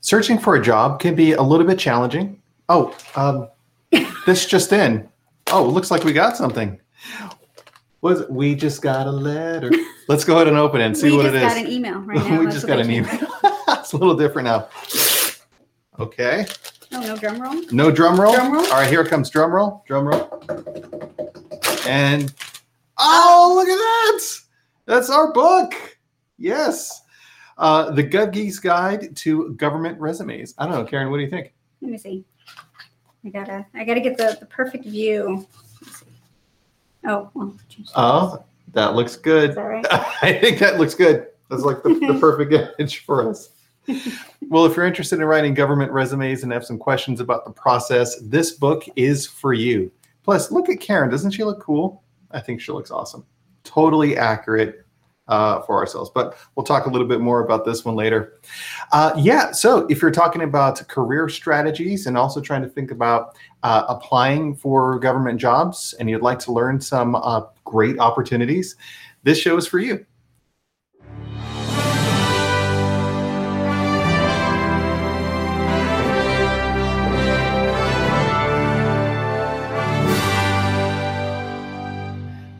Searching for a job can be a little bit challenging. Oh, um, this just in. Oh, looks like we got something. Was it? we just got a letter? Let's go ahead and open it and see we what just got an email right now. we That's just got they an email. it's a little different now. Okay. Oh, no drum roll. No drum roll. Drum roll? All right, here comes drum roll. Drum roll. And oh, look at that! That's our book. Yes. Uh, the GovGeeks Guide to Government Resumes. I don't know, Karen. What do you think? Let me see. I gotta, I gotta get the, the perfect view. Oh, well. Oh, that looks good. Is that right? I think that looks good. That's like the, the perfect image for us. Well, if you're interested in writing government resumes and have some questions about the process, this book is for you. Plus, look at Karen. Doesn't she look cool? I think she looks awesome. Totally accurate uh, for ourselves. But we'll talk a little bit more about this one later. Uh, yeah. So if you're talking about career strategies and also trying to think about uh, applying for government jobs and you'd like to learn some uh, great opportunities, this show is for you.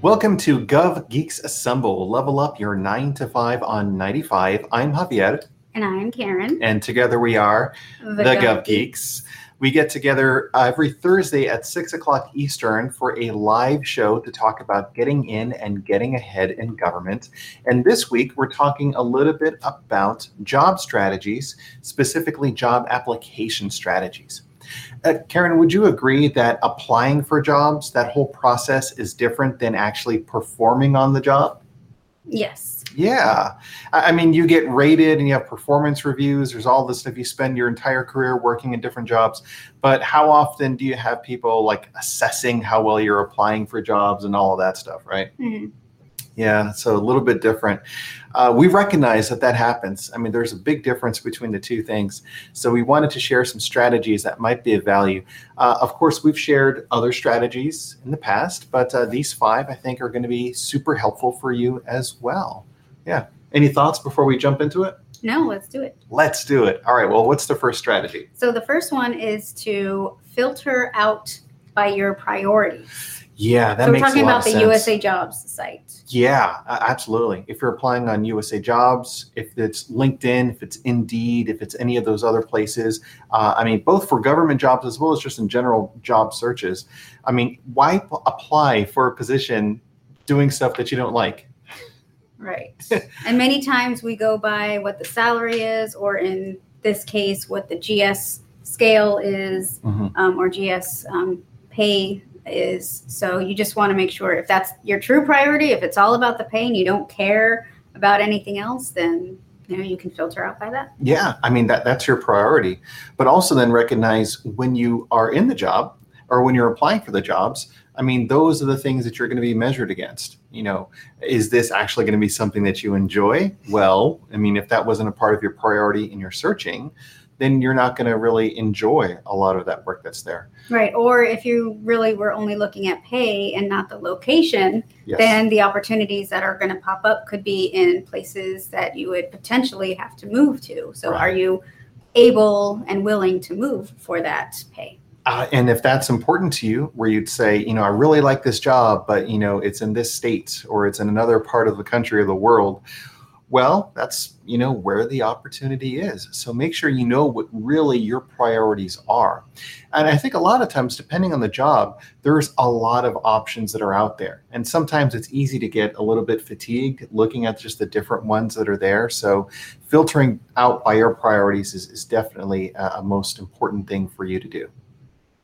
Welcome to Gov Geeks Assemble. Level up your 9 to 5 on 95. I'm Javier, And I'm Karen. and together we are the, Gov Geeks. We get together every Thursday at 6 o'clock Eastern for a live show to talk about getting in and getting ahead in government. And this week, we're talking a little bit about job strategies, specifically job application strategies. Uh, Karen, would you agree that applying for jobs, that whole process is different than actually performing on the job? Yes. Yeah. I mean, you get rated and you have performance reviews. There's all this stuff. You spend your entire career working in different jobs. But how often do you have people like assessing how well you're applying for jobs and all of that stuff, right? Mhm. Yeah. So a little bit different. Uh, we recognize that that happens. I mean, there's a big difference between the two things. So we wanted to share some strategies that might be of value. Uh, of course, we've shared other strategies in the past, but uh, these five I think are going to be super helpful for you as well. Yeah. Any thoughts before we jump into it? No, let's do it. Let's do it. All right. Well, what's the first strategy? So the first one is to filter out by your priorities. Yeah, that so we're talking about the sense. USA Jobs site. Yeah, absolutely. If you're applying on USA Jobs, if it's LinkedIn, if it's Indeed, if it's any of those other places, uh, I mean, both for government jobs as well as just in general job searches. I mean, why p- apply for a position doing stuff that you don't like? Right. and many times we go by what the salary is, or in this case, what the GS scale is, Mhm. um, or GS um, pay is. So you just want to make sure if that's your true priority, if it's all about the pain, you don't care about anything else, then you know you can filter out by that. Yeah, I mean that that's your priority, but also then recognize when you are in the job or when you're applying for the jobs. I mean, those are the things that you're going to be measured against. You know, is this actually going to be something that you enjoy? Well, I mean, if that wasn't a part of your priority in your searching, then you're not going to really enjoy a lot of that work that's there. Right. Or if you really were only looking at pay and not the location, Yes. then the opportunities that are going to pop up could be in places that you would potentially have to move to. So Right. are you able and willing to move for that pay? Uh, and if that's important to you, where you'd say, you know, I really like this job, but you know, it's in this state or it's in another part of the country or the world. Well, that's you know where the opportunity is. So make sure you know what really your priorities are. And I think a lot of times, depending on the job, there's a lot of options that are out there. And sometimes it's easy to get a little bit fatigued looking at just the different ones that are there. So filtering out by your priorities is, is definitely a, a most important thing for you to do.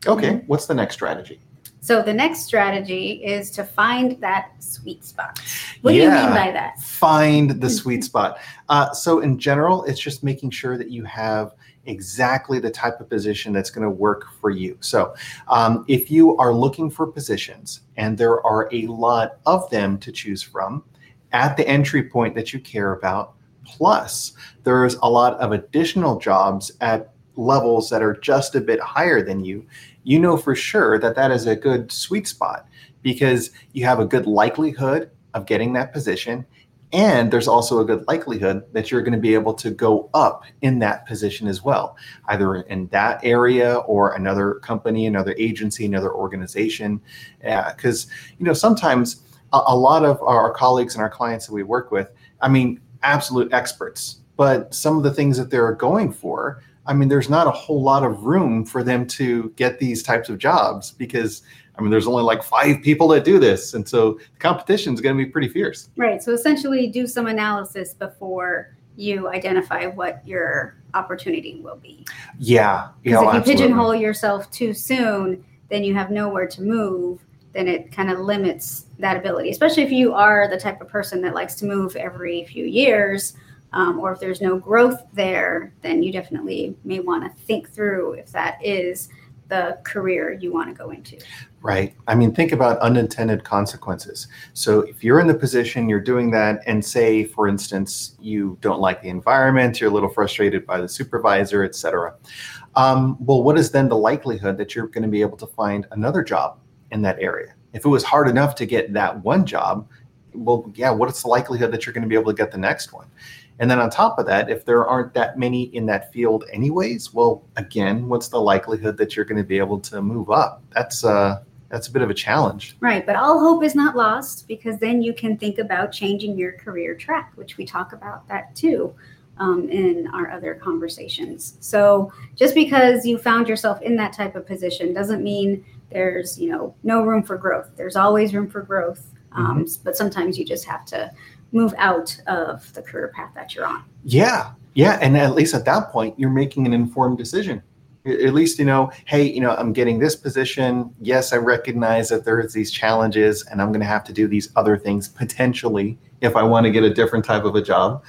Okay, what's the next strategy? So the next strategy is to find that sweet spot. What do you mean by that? Find the sweet spot. Uh, so, in general, it's just making sure that you have exactly the type of position that's going to work for you. So, um, if you are looking for positions and there are a lot of them to choose from at the entry point that you care about, plus there's a lot of additional jobs at levels that are just a bit higher than you, you know for sure that that is a good sweet spot because you have a good likelihood of getting that position And there's also a good likelihood that you're going to be able to go up in that position as well, either in that area or another company, another agency, another organization. Because, you know, sometimes a, a lot of our colleagues and our clients that we work with, I mean, absolute experts, but some of the things that they're going for, I mean, there's not a whole lot of room for them to get these types of jobs because I mean, there's only like five people that do this. And so the competition is going to be pretty fierce. Right. So essentially, do some analysis before you identify what your opportunity will be. Yeah. Because if you absolutely. pigeonhole yourself too soon, then you have nowhere to move. Then it kind of limits that ability, especially if you are the type of person that likes to move every few years. Um, or if there's no growth there, then you definitely may want to think through if that is the career you want to go into. Right. I mean, think about unintended consequences. So if you're in the position, you're doing that, and say, for instance, you don't like the environment, you're a little frustrated by the supervisor, et cetera. Um, well, what is then the likelihood that you're going to be able to find another job in that area? If it was hard enough to get that one job, well, yeah, what is the likelihood that you're going to be able to get the next one? And then on top of that, if there aren't that many in that field anyways, well, again, what's the likelihood that you're going to be able to move up? That's uh that's a bit of a challenge. Right, but all hope is not lost because then you can think about changing your career track, which we talk about that too um, in our other conversations. So just because you found yourself in that type of position doesn't mean there's you know no room for growth. There's always room for growth, um, mm-hmm. but sometimes you just have to move out of the career path that you're on. Yeah. Yeah. And at least at that point, you're making an informed decision. At least, you know, hey, you know, I'm getting this position. Yes, I recognize that there's these challenges and I'm going to have to do these other things potentially if I want to get a different type of a job.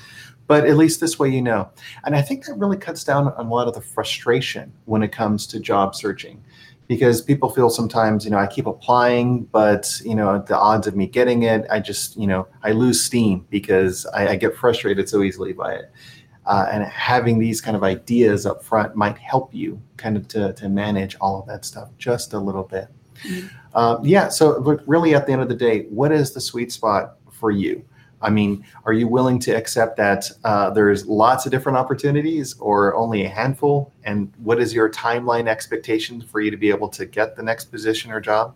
But at least this way, you know. And I think that really cuts down on a lot of the frustration when it comes to job searching because people feel sometimes, you know, I keep applying, but you know, the odds of me getting it, I just, you know, I lose steam because I, I get frustrated so easily by it. Uh, and having these kind of ideas up front might help you kind of to, to manage all of that stuff just a little bit. Mm-hmm. Uh, yeah. So, but really, at the end of the day, what is the sweet spot for you? I mean, are you willing to accept that uh, there's lots of different opportunities or only a handful? And what is your timeline expectation for you to be able to get the next position or job?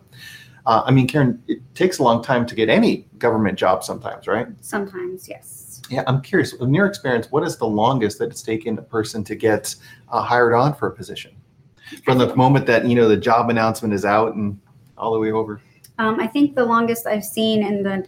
Uh, I mean, Karen, it takes a long time to get any government job sometimes, right? Sometimes, yes. Yeah, I'm curious. In your experience, what is the longest that it's taken a person to get uh, hired on for a position? From the moment that, you know, the job announcement is out and all the way over? Um, I think the longest I've seen in the,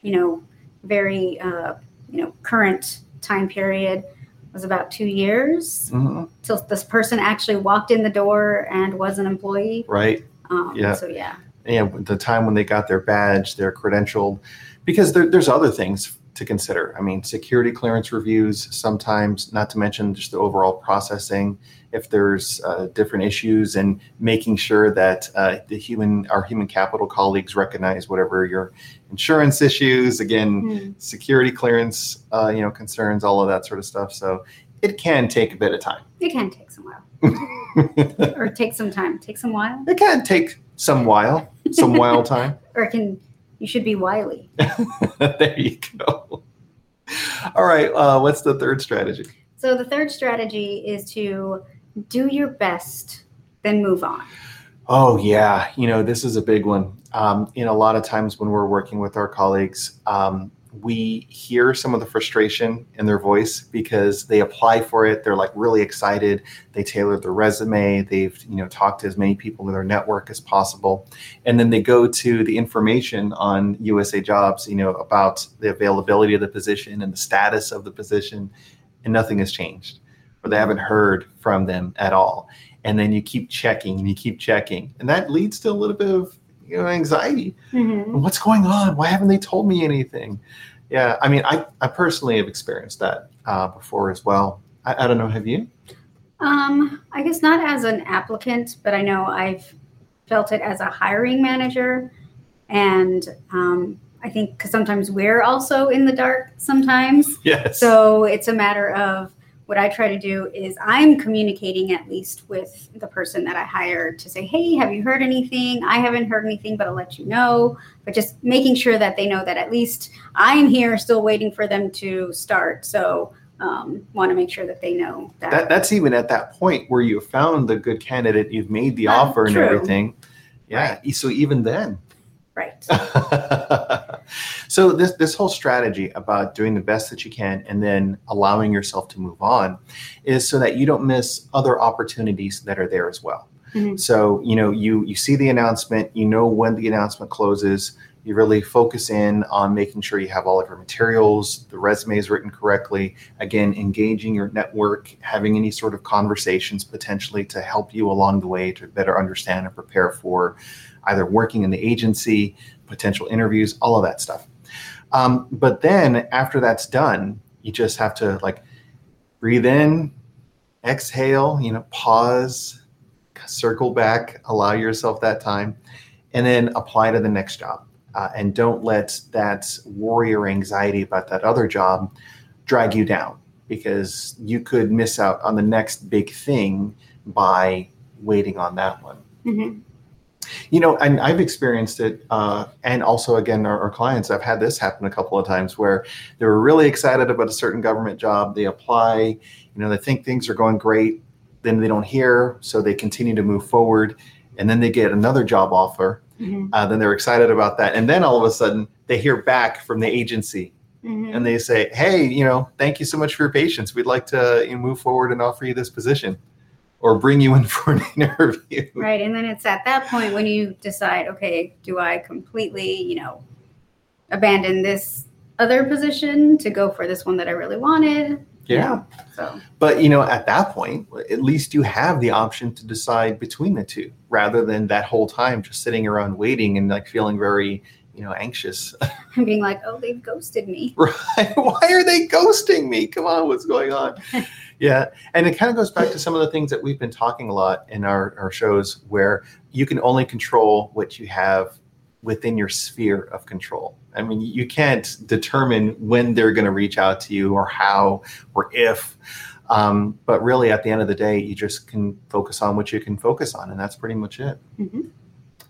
you know, very uh, you know current time period was about two years mm-hmm. till this person actually walked in the door and was an employee. Right. Um, yeah. So yeah. Yeah, the time when they got their badge, they're credentialed, because there, there's other things to consider. I mean, security clearance reviews sometimes, not to mention just the overall processing. If there's uh, different issues and making sure that uh, the human, our human capital colleagues recognize whatever your insurance issues, again, mm. security clearance, uh, you know, concerns, all of that sort of stuff. So it can take a bit of time. It can take some while, or take some time. Take some while. It can take some while, some while time. or it can you should be wily. there you go. All right. Uh, what's the third strategy? So the third strategy is to do your best, then move on. Oh yeah, you know this is a big one. Um, in a lot of times when we're working with our colleagues, um, we hear some of the frustration in their voice because they apply for it. They're like really excited. They tailor their resume. They've you know talked to as many people in their network as possible. And then they go to the information on usa jobs you know about the availability of the position and the status of the position and nothing has changed or they haven't heard from them at all. And then you keep checking and you keep checking. And that leads to a little bit of you know anxiety. Mm-hmm. what's going on? Why haven't they told me anything? Yeah i mean i, I personally have experienced that uh, before as well. I, I don't know have you? Um, i guess not as an applicant but i know i've felt it as a hiring manager. And um, i think because sometimes we're also in the dark sometimes. Yes. So it's a matter of what I try to do is I'm communicating at least with the person that I hire to say, hey, have you heard anything? I haven't heard anything, but I'll let you know. But just making sure that they know that at least I'm here still waiting for them to start. So um, want to make sure that they know that. that. That's even at that point where you found the good candidate, you've made the uh, offer and everything. Yeah. Right. So even then. Right. so this this whole strategy about doing the best that you can and then allowing yourself to move on is so that you don't miss other opportunities that are there as well. Mm-hmm. So, you know, you you see the announcement, you know when the announcement closes, you really focus in on making sure you have all of your materials, the resume is written correctly. Again, engaging your network, having any sort of conversations potentially to help you along the way to better understand and prepare for either working in the agency, potential interviews, all of that stuff. Um, but then after that's done, you just have to like breathe in, exhale, you know, pause, circle back, allow yourself that time, and then apply to the next job uh, and don't let that worry or anxiety about that other job drag you down because you could miss out on the next big thing by waiting on that one. Mm-hmm. You know, and I've experienced it, uh, and also again, our, our, clients. I've had this happen a couple of times where they were really excited about a certain government job. They apply, you know, they think things are going great, then they don't hear, so they continue to move forward, and then they get another job offer, Mm-hmm. Uh, then they're excited about that. And then all of a sudden they hear back from the agency mm-hmm. and they say, Hey, you know, thank you so much for your patience. We'd like to you know, move forward and offer you this position or bring you in for an interview. Right. And then it's at that point when you decide, okay, do I completely, you know, abandon this other position to go for this one that I really wanted? Yeah. So. But you know, at that point, at least you have the option to decide between the two, rather than that whole time just sitting around waiting and like feeling very, you know, anxious. And being like, oh, they've ghosted me. Right? Why are they ghosting me? Come on, what's going on? yeah, and it kind of goes back to some of the things that we've been talking a lot in our, our shows, where you can only control what you have within your sphere of control. I mean, you can't determine when they're going to reach out to you or how or if. Um, but really, at the end of the day, you just can focus on what you can focus on, and that's pretty much it. Mm-hmm.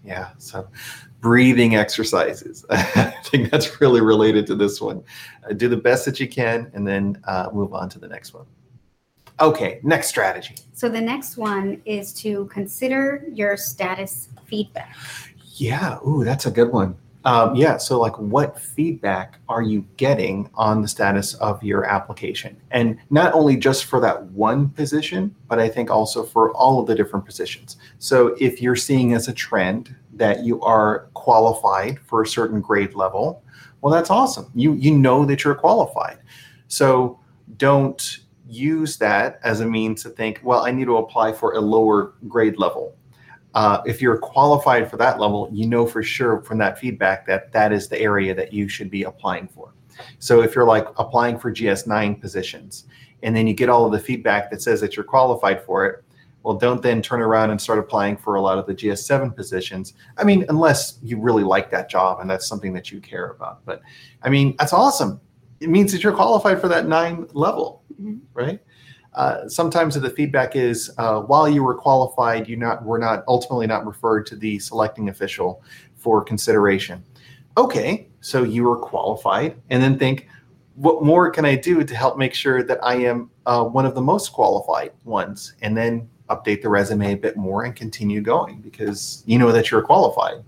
Yeah. So, breathing exercises. I think that's really related to this one. Uh, do the best that you can, and then uh, move on to the next one. Okay, next strategy. So, the next one is to consider your status feedback. Yeah, ooh, that's a good one. Um, yeah, so like what feedback are you getting on the status of your application? And not only just for that one position, but I think also for all of the different positions. So if you're seeing as a trend that you are qualified for a certain grade level, well, that's awesome. You you know that you're qualified. So don't use that as a means to think, well, I need to apply for a lower grade level uh, if you're qualified for that level, you know for sure from that feedback that that is the area that you should be applying for. So if you're like applying for GS9 positions and then you get all of the feedback that says that you're qualified for it, well, don't then turn around and start applying for a lot of the GS7 positions. I mean, unless you really like that job and that's something that you care about. But I mean, that's awesome. It means that you're qualified for that nine level, mm-hmm. right? Uh, sometimes the feedback is uh, while you were qualified, you not were not ultimately not referred to the selecting official for consideration. Okay, so you were qualified, and then think, what more can I do to help make sure that I am uh, one of the most qualified ones, and then update the resume a bit more and continue going because you know that you're qualified.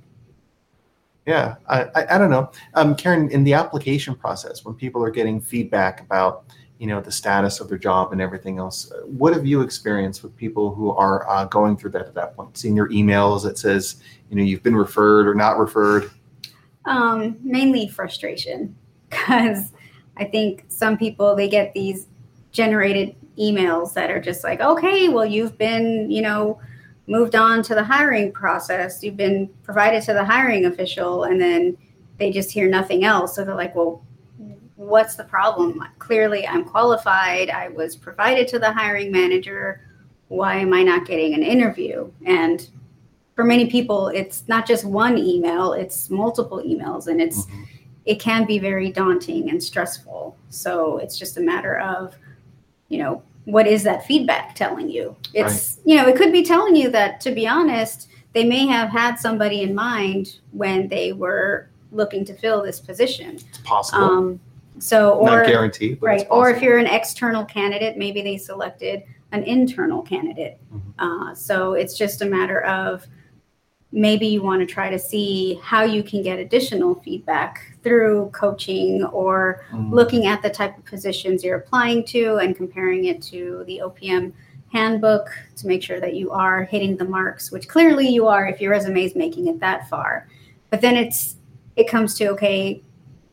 Yeah, I, I, I don't know, um, Karen. In the application process, when people are getting feedback about you know the status of their job and everything else. What have you experienced with people who are uh, going through that at that point? Seeing your emails that says you know you've been referred or not referred? Um, mainly frustration because i think some people they get these generated emails that are just like okay well you've been you know moved on to the hiring process. You've been provided to the hiring official and then they just hear nothing else. So they're like well what's the problem? Clearly, I'm qualified. I was provided to the hiring manager. Why am I not getting an interview? And for many people, it's not just one email, it's multiple emails, and it's mm-hmm. it can be very daunting and stressful. So it's just a matter of, you know, what is that feedback telling you? It's, right. you know, it could be telling you that, to be honest, they may have had somebody in mind when they were looking to fill this position. It's possible. Um, so, or not guaranteed, right? Or if you're an external candidate, maybe they selected an internal candidate. Mm-hmm. Uh, so it's just a matter of maybe you want to try to see how you can get additional feedback through coaching or mm. looking at the type of positions you're applying to and comparing it to the OPM handbook to make sure that you are hitting the marks, which clearly you are if your resume is making it that far. But then it's it comes to okay,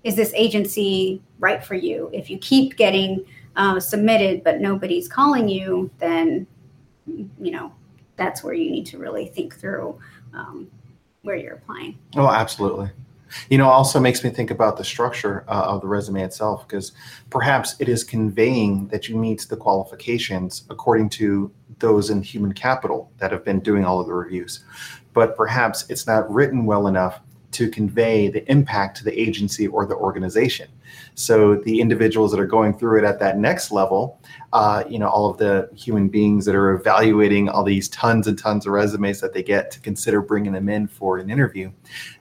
is this agency right for you? If you keep getting uh, submitted but nobody's calling you, then you know that's where you need to really think through um, where you're applying. Oh, absolutely. You know, also makes me think about the structure uh, of the resume itself because perhaps it is conveying that you meet the qualifications according to those in human capital that have been doing all of the reviews. But perhaps it's not written well enough to convey the impact to the agency or the organization. So the individuals that are going through it at that next level, uh, you know, all of the human beings that are evaluating all these tons and tons of resumes that they get to consider bringing them in for an interview.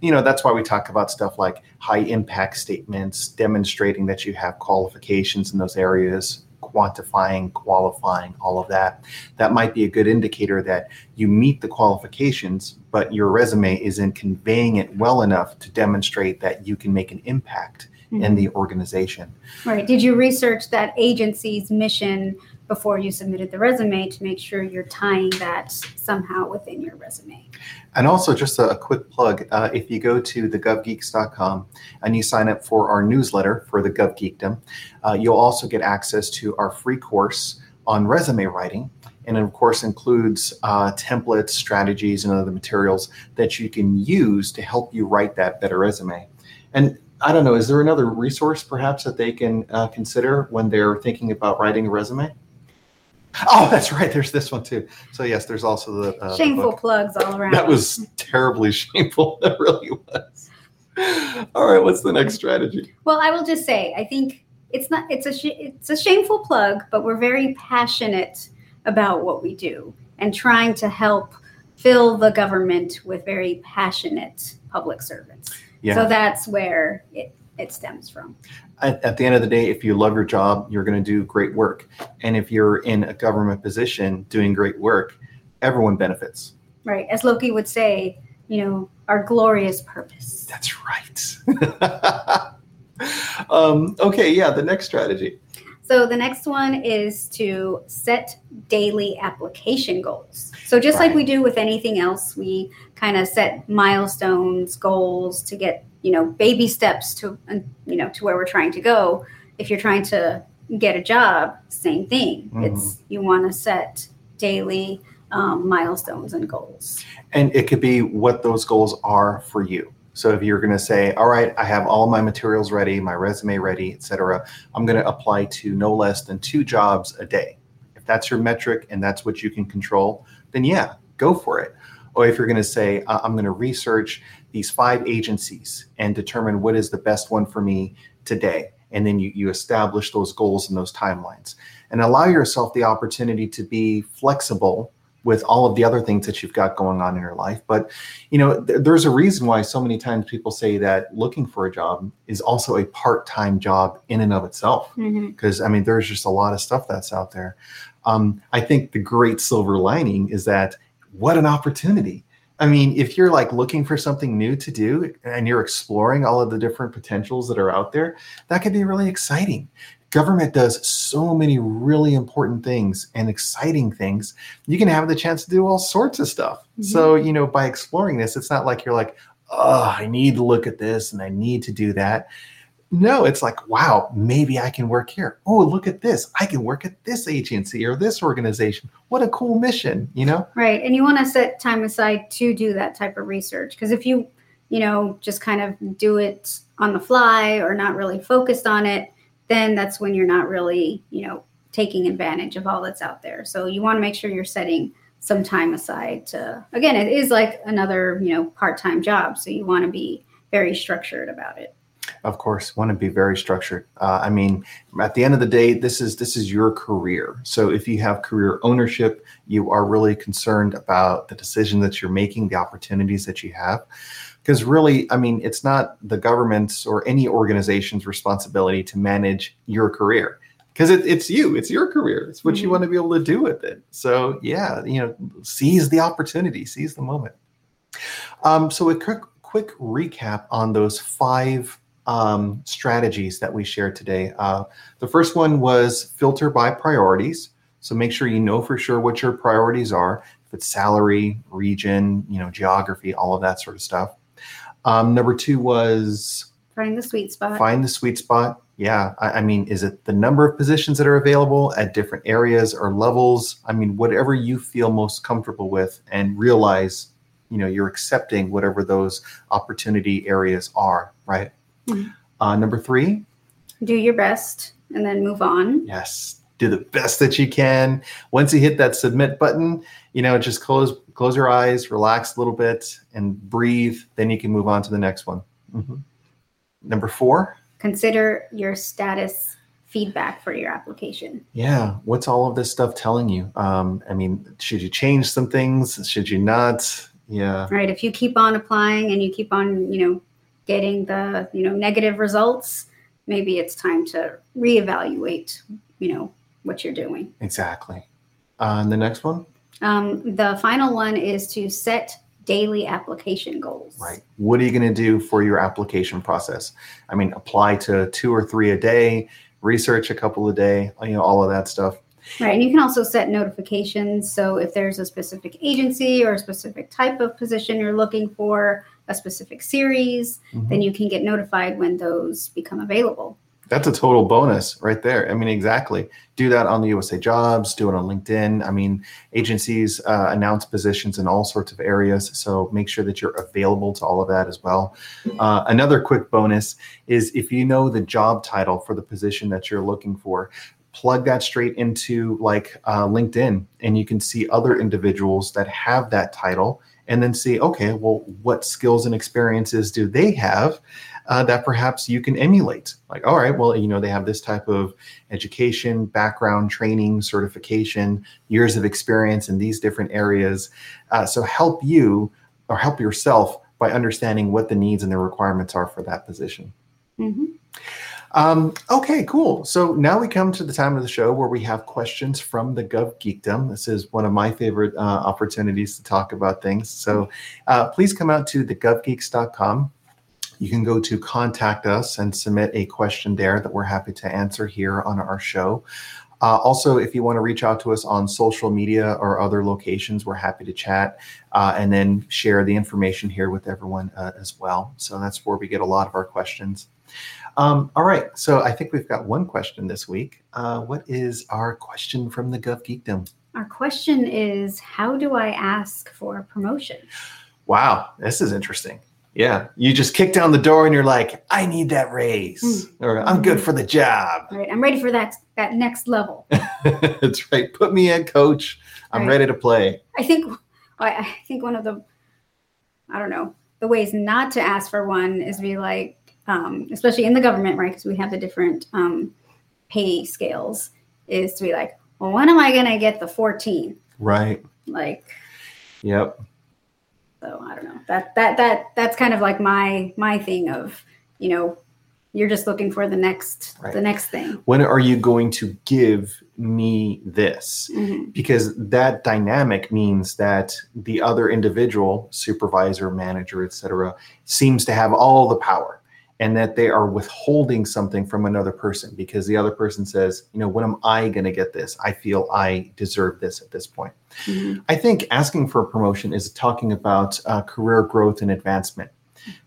You know, that's why we talk about stuff like high impact statements, demonstrating that you have qualifications in those areas, quantifying, qualifying, all of that. That might be a good indicator that you meet the qualifications, but your resume isn't conveying it well enough to demonstrate that you can make an impact mm-hmm. in the organization. Right. Did you research that agency's mission before you submitted the resume to make sure you're tying that somehow within your resume? And also, just a, quick plug uh, if you go to thegovgeeks.com and you sign up for our newsletter for the GovGeekdom, uh, you'll also get access to our free course on resume writing. And of course, includes uh, templates, strategies, and other materials that you can use to help you write that better resume. And I don't know, is there another resource perhaps that they can uh, consider when they're thinking about writing a resume? Oh, that's right. There's this one too. So yes, there's also the uh, shameful the plugs all around. That was terribly shameful. That really was. All right, what's the next strategy? Well, I will just say, I think it's not. It's a sh- it's a shameful plug, but we're very passionate about what we do and trying to help fill the government with very passionate public servants. Yeah. So that's where it, it stems from. At, at, the end of the day, if you love your job, you're going to do great work. And if you're in a government position doing great work, everyone benefits. Right. As Loki would say, you know, our glorious purpose. That's right. um, okay. Yeah. The next strategy. So the next one is to set daily application goals. So just right. like we do with anything else, we kind of set milestones, goals to get, you know, baby steps to you know, to where we're trying to go. If you're trying to get a job, same thing. Mm-hmm. It's you want to set daily um, milestones and goals. And it could be what those goals are for you. So if you're going to say, all right, I have all my materials ready, my resume ready, etc., I'm going to apply to no less than two jobs a day. If that's your metric and that's what you can control, then yeah, go for it. Or if you're going to say, I'm going to research these five agencies and determine what is the best one for me today. And then you, you establish those goals and those timelines and allow yourself the opportunity to be flexible with all of the other things that you've got going on in your life. But you know, th- there's a reason why so many times people say that looking for a job is also a part-time job in and of itself. Because mm-hmm. I mean, there's just a lot of stuff that's out there. Um, I think the great silver lining is that what an opportunity. I mean, if you're like looking for something new to do and you're exploring all of the different potentials that are out there, that could be really exciting government does so many really important things and exciting things you can have the chance to do all sorts of stuff mm-hmm. so you know by exploring this it's not like you're like oh i need to look at this and i need to do that no it's like wow maybe i can work here oh look at this i can work at this agency or this organization what a cool mission you know right and you want to set time aside to do that type of research because if you you know just kind of do it on the fly or not really focused on it then that's when you're not really, you know, taking advantage of all that's out there. So you want to make sure you're setting some time aside to again, it is like another, you know, part-time job, so you want to be very structured about it. Of course, want to be very structured. Uh, I mean, at the end of the day, this is this is your career. So if you have career ownership, you are really concerned about the decision that you're making, the opportunities that you have. Because really, I mean, it's not the government's or any organization's responsibility to manage your career because it, it's you, it's your career, it's what mm-hmm. you want to be able to do with it. So yeah, you know, seize the opportunity, seize the moment. Um, so a quick quick recap on those five um, strategies that we shared today. Uh, the first one was filter by priorities. So make sure you know for sure what your priorities are. If it's salary, region, you know, geography, all of that sort of stuff. Um, number two was find the sweet spot. Find the sweet spot. Yeah, I, I, mean, is it the number of positions that are available at different areas or levels? I mean, whatever you feel most comfortable with, and realize, you know, you're accepting whatever those opportunity areas are. Right. Mm-hmm. Uh, number three. Do your best and then move on. Yes, do the best that you can. Once you hit that submit button, you know, just close close your eyes, relax a little bit, and breathe. Then you can move on to the next one. Mm-hmm. Number four. Consider your status feedback for your application. Yeah, what's all of this stuff telling you? Um, I mean, should you change some things? Should you not? Yeah. Right. If you keep on applying and you keep on, you know, getting the you know negative results, maybe it's time to reevaluate. You know what you're doing. Exactly. Uh, and the next one. Um, the final one is to set daily application goals. Right. What are you going to do for your application process? I mean, apply to two or three a day, research a couple a day, you know, all of that stuff. Right. And you can also set notifications. So if there's a specific agency or a specific type of position you're looking for, a specific series, mm-hmm. then you can get notified when those become available. That's a total bonus right there. I mean, exactly. Do that on the USA Jobs, do it on LinkedIn. I mean, agencies uh, announce positions in all sorts of areas. So make sure that you're available to all of that as well. Uh, another quick bonus is if you know the job title for the position that you're looking for, plug that straight into like uh, LinkedIn and you can see other individuals that have that title and then see, okay, well, what skills and experiences do they have? uh, that perhaps you can emulate. Like, all right, well, you know, they have this type of education, background, training, certification, years of experience in these different areas. Uh, so help you or help yourself by understanding what the needs and the requirements are for that position. Mm-hmm. Um, okay, cool. So now we come to the time of the show where we have questions from the Gov Geekdom. This is one of my favorite uh, opportunities to talk about things. So uh, please come out to thegovgeeks.com you can go to contact us and submit a question there that we're happy to answer here on our show. Uh, also, if you want to reach out to us on social media or other locations, we're happy to chat uh, and then share the information here with everyone uh, as well. So that's where we get a lot of our questions. Um, all right, so I think we've got one question this week. Uh, what is our question from the Gov Geekdom? Our question is How do I ask for a promotion? Wow, this is interesting. Yeah, you just kick down the door and you're like, I need that raise, mm. or I'm good for the job. Right, I'm ready for that that next level. That's right. Put me in, coach. I'm right. ready to play. I think I think one of the I don't know the ways not to ask for one is be like, um, especially in the government, right? Because we have the different um, pay scales. Is to be like, well, when am I going to get the 14? Right. Like. Yep so I don't know. That that that that's kind of like my my thing of, you know, you're just looking for the next right. the next thing. When are you going to give me this? Mm-hmm. Because that dynamic means that the other individual, supervisor, manager, etc., seems to have all the power and that they are withholding something from another person because the other person says, you know, when am I going to get this? I feel I deserve this at this point. Mm-hmm. I think asking for a promotion is talking about uh, career growth and advancement.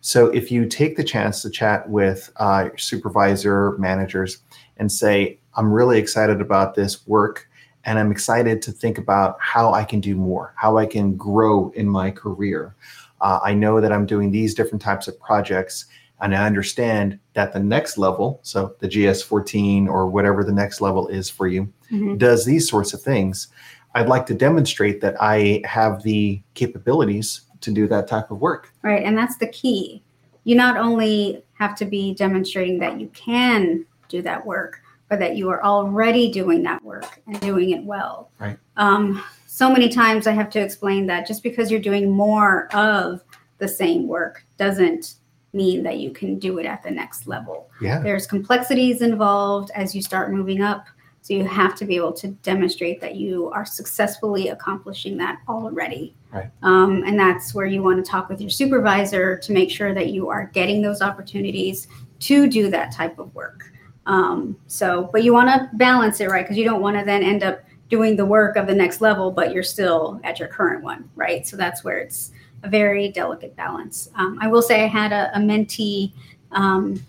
So if you take the chance to chat with uh, supervisor managers and say, I'm really excited about this work and I'm excited to think about how I can do more, how I can grow in my career. Uh, I know that I'm doing these different types of projects and I understand that the next level, so the GS14 or whatever the next level is for you, mm-hmm. does these sorts of things. I'd like to demonstrate that I have the capabilities to do that type of work. Right. And that's the key. you not only have to be demonstrating that you can do that work, but that you are already doing that work and doing it well. Right. Um, so many times I have to explain that just because you're doing more of the same work doesn't mean that you can do it at the next level. Yeah. There's complexities involved as you start moving up. So you have to be able to demonstrate that you are successfully accomplishing that already. Right. Um, and that's where you want to talk with your supervisor to make sure that you are getting those opportunities to do that type of work. Um, so, but you want to balance it, right? Because you don't want to then end up doing the work of the next level, but you're still at your current one, right? So that's where it's a very delicate balance. Um, I will say I had a, a mentee um,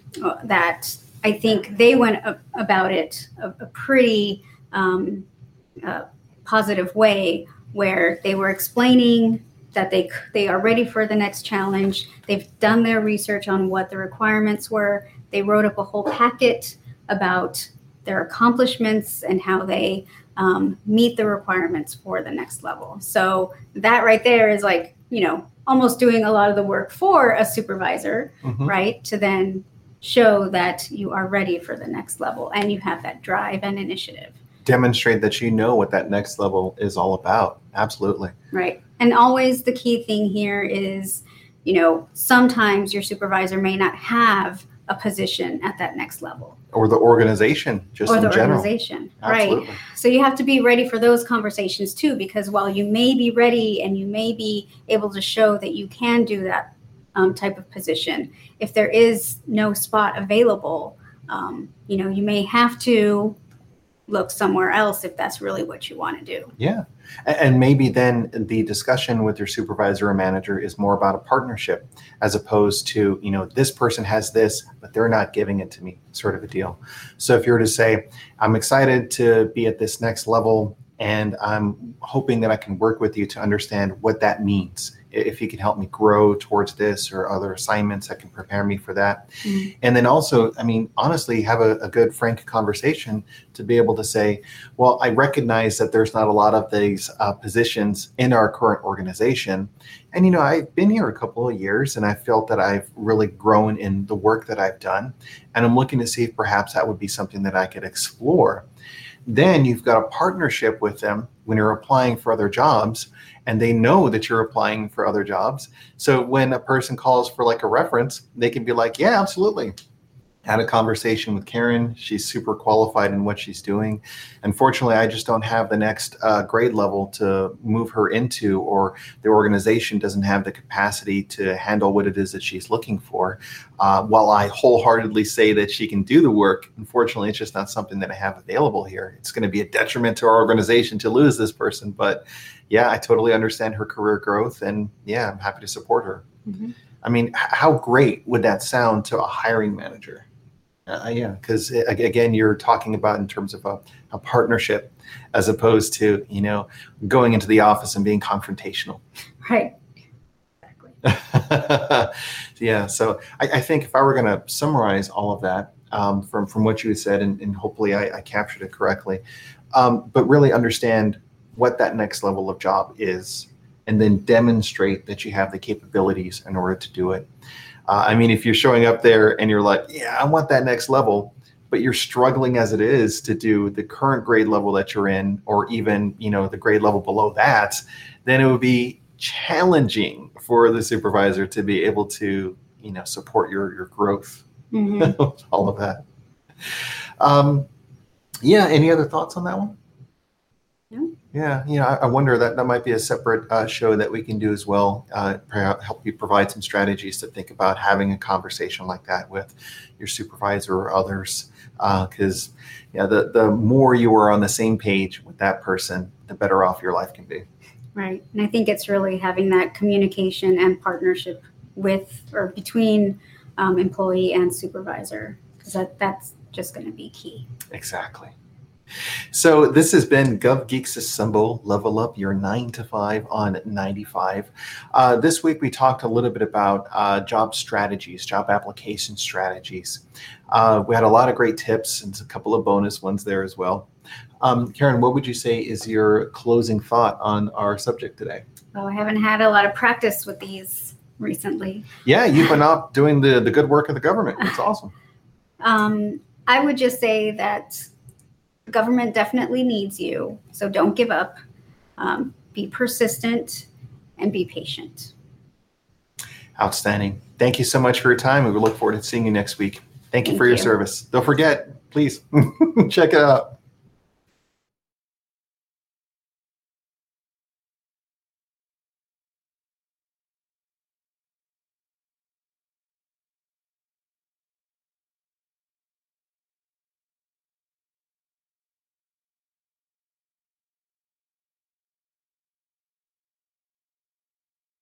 that I think they went a, about it a, a pretty um, uh, positive way, where they were explaining that they they are ready for the next challenge. They've done their research on what the requirements were. They wrote up a whole packet about their accomplishments and how they um, meet the requirements for the next level. So that right there is like you know almost doing a lot of the work for a supervisor, Mhm. right? To then show that you are ready for the next level and you have that drive and initiative. Demonstrate that you know what that next level is all about. Absolutely. Right. And always the key thing here is, you know, sometimes your supervisor may not have a position at that next level Or the organization, just or in the general. organization. Right. So you have to be ready for those conversations too, because while you may be ready and you may be able to show that you can do that um, type of position, if there is no spot available, um, you know, you may have to look somewhere else if that's really what you want to do. Yeah. And maybe then the discussion with your supervisor or manager is more about a partnership as opposed to, you know, this person has this, but they're not giving it to me, sort of a deal. So if you were to say, I'm excited to be at this next level and I'm hoping that I can work with you to understand what that means. If you can help me grow towards this or other assignments that can prepare me for that. Mhm. And then also, I mean, honestly, have a, a good, frank conversation to be able to say, well, I recognize that there's not a lot of these uh, positions in our current organization. And, you know, I've been here a couple of years and I felt that I've really grown in the work that I've done. And I'm looking to see if perhaps that would be something that I could explore. Then you've got a partnership with them when you're applying for other jobs and they know that you're applying for other jobs. So when a person calls for like a reference, they can be like, yeah, absolutely had a conversation with Karen. She's super qualified in what she's doing. Unfortunately, I just don't have the next uh, grade level to move her into, or the organization doesn't have the capacity to handle what it is that she's looking for. Uh, while I wholeheartedly say that she can do the work, unfortunately, it's just not something that I have available here. It's going to be a detriment to our organization to lose this person. But yeah, I totally understand her career growth, and yeah, I'm happy to support her. Mhm. I mean, how great would that sound to a hiring manager? Uh, yeah, because again, you're talking about in terms of a, a partnership as opposed to you know going into the office and being confrontational. Right. Exactly. yeah, so I, I think if I were going to summarize all of that um, from from what you said, and, and hopefully I, I captured it correctly, um, but really understand what that next level of job is, and then demonstrate that you have the capabilities in order to do it. Uh, I mean, if you're showing up there and you're like, yeah, I want that next level, but you're struggling as it is to do the current grade level that you're in, or even you know the grade level below that, then it would be challenging for the supervisor to be able to you know support your your growth, Mhm. all of that. Um, yeah. Any other thoughts on that one? Yeah, you know, I, I wonder that that might be a separate uh, show that we can do as well. Uh, perhaps help you provide some strategies to think about having a conversation like that with your supervisor or others. Because yeah, the the more you are on the same page with that person, the better off your life can be. Right. And I think it's really having that communication and partnership with or between um, employee and supervisor because that, that's just going to be key. Exactly. So this has been Gov Geeks Assemble, level up your nine to five on 95. Uh, this week we talked a little bit about uh, job strategies, job application strategies. Uh, we had a lot of great tips and a couple of bonus ones there as well. Um, Karen, what would you say is your closing thought on our subject today? Well, I haven't had a lot of practice with these recently. Yeah, you've been up doing the, the good work of the government. It's awesome. Um, I would just say that government definitely needs you, so don't give up. Um, be persistent and be patient. Outstanding. Thank you so much for your time. We look forward to seeing you next week. Thank you Thank for your you. service. Don't forget, please check it out.